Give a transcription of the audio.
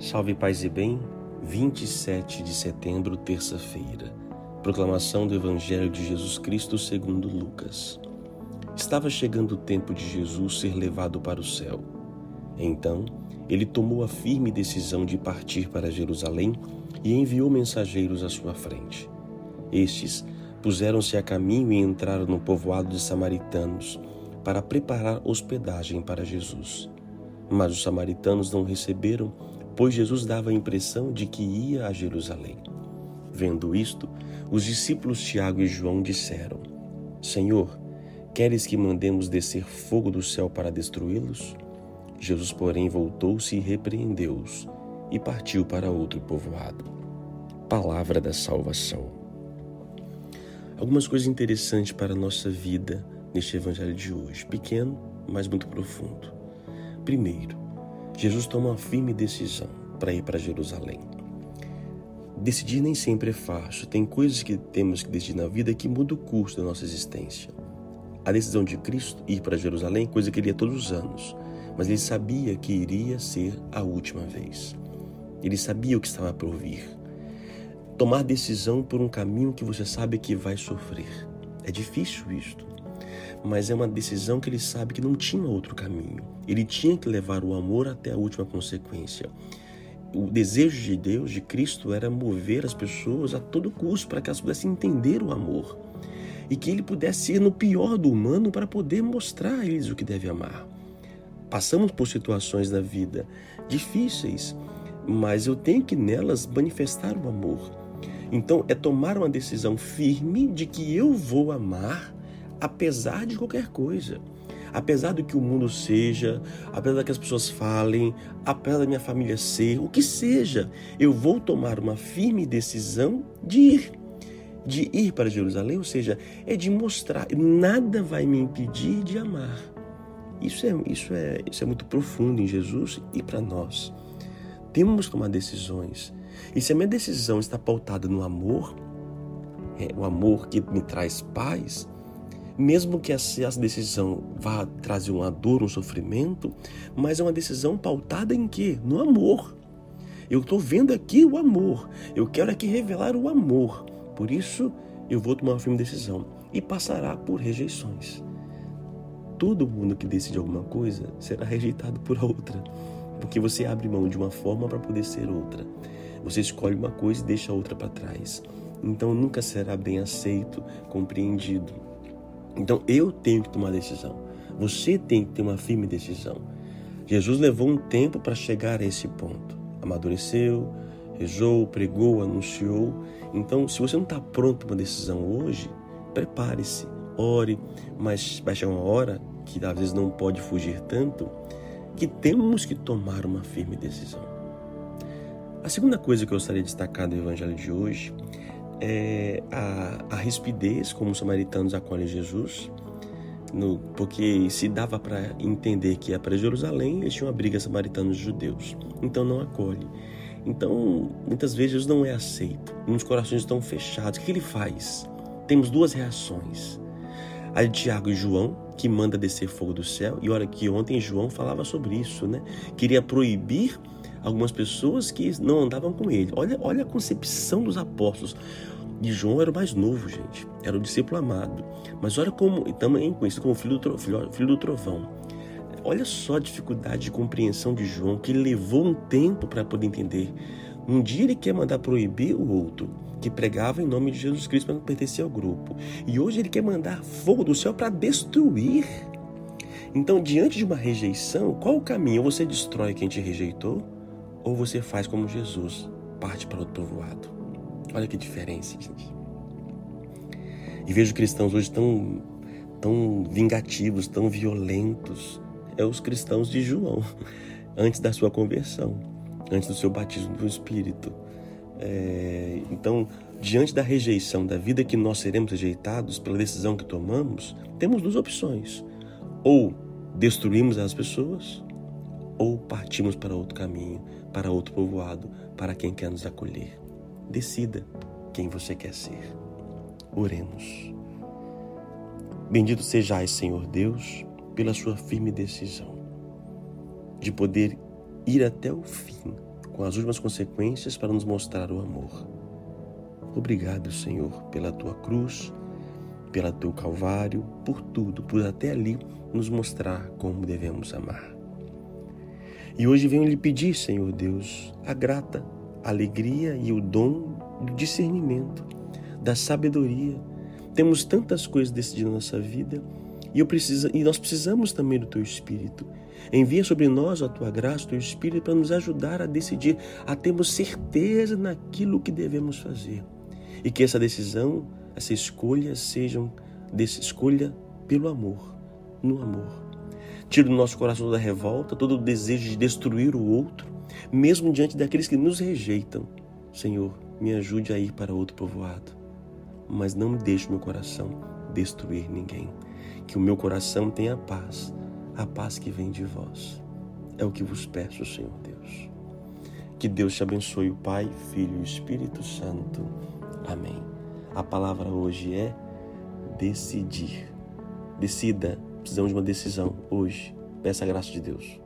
Salve paz e bem, 27 de setembro, terça-feira. Proclamação do Evangelho de Jesus Cristo segundo Lucas. Estava chegando o tempo de Jesus ser levado para o céu. Então, ele tomou a firme decisão de partir para Jerusalém e enviou mensageiros à sua frente. Estes puseram-se a caminho e entraram no povoado de samaritanos para preparar hospedagem para Jesus. Mas os samaritanos não receberam pois Jesus dava a impressão de que ia a Jerusalém. Vendo isto, os discípulos Tiago e João disseram: Senhor, queres que mandemos descer fogo do céu para destruí-los? Jesus, porém, voltou-se e repreendeu-os e partiu para outro povoado. Palavra da salvação. Algumas coisas interessantes para a nossa vida neste evangelho de hoje, pequeno, mas muito profundo. Primeiro, Jesus toma uma firme decisão para ir para Jerusalém. Decidir nem sempre é fácil. Tem coisas que temos que decidir na vida que mudam o curso da nossa existência. A decisão de Cristo ir para Jerusalém, coisa que ele ia todos os anos, mas ele sabia que iria ser a última vez. Ele sabia o que estava por vir. Tomar decisão por um caminho que você sabe que vai sofrer. É difícil isto mas é uma decisão que ele sabe que não tinha outro caminho. Ele tinha que levar o amor até a última consequência. O desejo de Deus, de Cristo, era mover as pessoas a todo custo para que elas pudessem entender o amor e que ele pudesse ir no pior do humano para poder mostrar a eles o que deve amar. Passamos por situações na vida difíceis, mas eu tenho que nelas manifestar o amor. Então é tomar uma decisão firme de que eu vou amar apesar de qualquer coisa. Apesar do que o mundo seja, apesar do que as pessoas falem, apesar da minha família ser, o que seja, eu vou tomar uma firme decisão de ir. De ir para Jerusalém, ou seja, é de mostrar, nada vai me impedir de amar. Isso é, isso é, isso é muito profundo em Jesus e para nós. Temos que tomar decisões. E se a minha decisão está pautada no amor, é, o amor que me traz paz, mesmo que essa decisão vá trazer uma dor, um sofrimento, mas é uma decisão pautada em quê? No amor. Eu estou vendo aqui o amor. Eu quero aqui revelar o amor. Por isso, eu vou tomar uma firme decisão. E passará por rejeições. Todo mundo que decide alguma coisa será rejeitado por outra. Porque você abre mão de uma forma para poder ser outra. Você escolhe uma coisa e deixa a outra para trás. Então nunca será bem aceito, compreendido. Então eu tenho que tomar decisão. Você tem que ter uma firme decisão. Jesus levou um tempo para chegar a esse ponto. Amadureceu, rezou, pregou, anunciou. Então, se você não está pronto para uma decisão hoje, prepare-se, ore, mas vai chegar uma hora que às vezes não pode fugir tanto, que temos que tomar uma firme decisão. A segunda coisa que eu gostaria de destacar do Evangelho de hoje é, a, a rispidez como os samaritanos acolhem Jesus, no, porque se dava para entender que é para Jerusalém, eles tinham uma briga samaritanos judeus, então não acolhe. Então, muitas vezes Jesus não é aceito, muitos corações estão fechados. O que ele faz? Temos duas reações. A de Tiago e João, que manda descer fogo do céu, e olha que ontem João falava sobre isso, né? Queria proibir algumas pessoas que não andavam com ele. Olha, olha a concepção dos apóstolos. E João era o mais novo, gente. Era o discípulo amado. Mas olha como, e também conhecido como filho do, filho, do trovão. Olha só a dificuldade de compreensão de João, que levou um tempo para poder entender. Um dia ele quer mandar proibir o outro, que pregava em nome de Jesus Cristo, mas não pertencia ao grupo. E hoje ele quer mandar fogo do céu para destruir. Então, diante de uma rejeição, qual o caminho? Você destrói quem te rejeitou, ou você faz como Jesus, parte para outro povoado. Olha que diferença, gente. E vejo cristãos hoje tão, tão vingativos, tão violentos. É os cristãos de João, antes da sua conversão, antes do seu batismo do Espírito. É, então, diante da rejeição, da vida que nós seremos rejeitados pela decisão que tomamos, temos duas opções: ou destruímos as pessoas, ou partimos para outro caminho, para outro povoado, para quem quer nos acolher. Decida quem você quer ser. Oremos. Bendito sejais, Senhor Deus, pela sua firme decisão de poder ir até o fim com as últimas consequências para nos mostrar o amor. Obrigado, Senhor, pela tua cruz, pela teu calvário, por tudo, por até ali nos mostrar como devemos amar. E hoje venho lhe pedir, Senhor Deus, a grata alegria e o dom do discernimento, da sabedoria. Temos tantas coisas decididas na nossa vida e, eu e nós precisamos também do Teu Espírito. Envia sobre nós a Tua graça, o Teu Espírito, para nos ajudar a decidir, a termos certeza naquilo que devemos fazer. E que essa decisão, essa escolha, sejam escolha pelo amor, no amor. Tira do nosso coração toda revolta, todo o desejo de destruir o outro, mesmo diante daqueles que nos rejeitam. Senhor, me ajude a ir para outro povoado, mas não deixe meu coração destruir ninguém. Que o meu coração tenha paz, a paz que vem de vós. É o que vos peço, Senhor Deus. Que Deus te abençoe, o Pai, Filho e Espírito Santo. Amém. A palavra hoje é decidir. Decida, precisamos de uma decisão hoje. Peça a graça de Deus.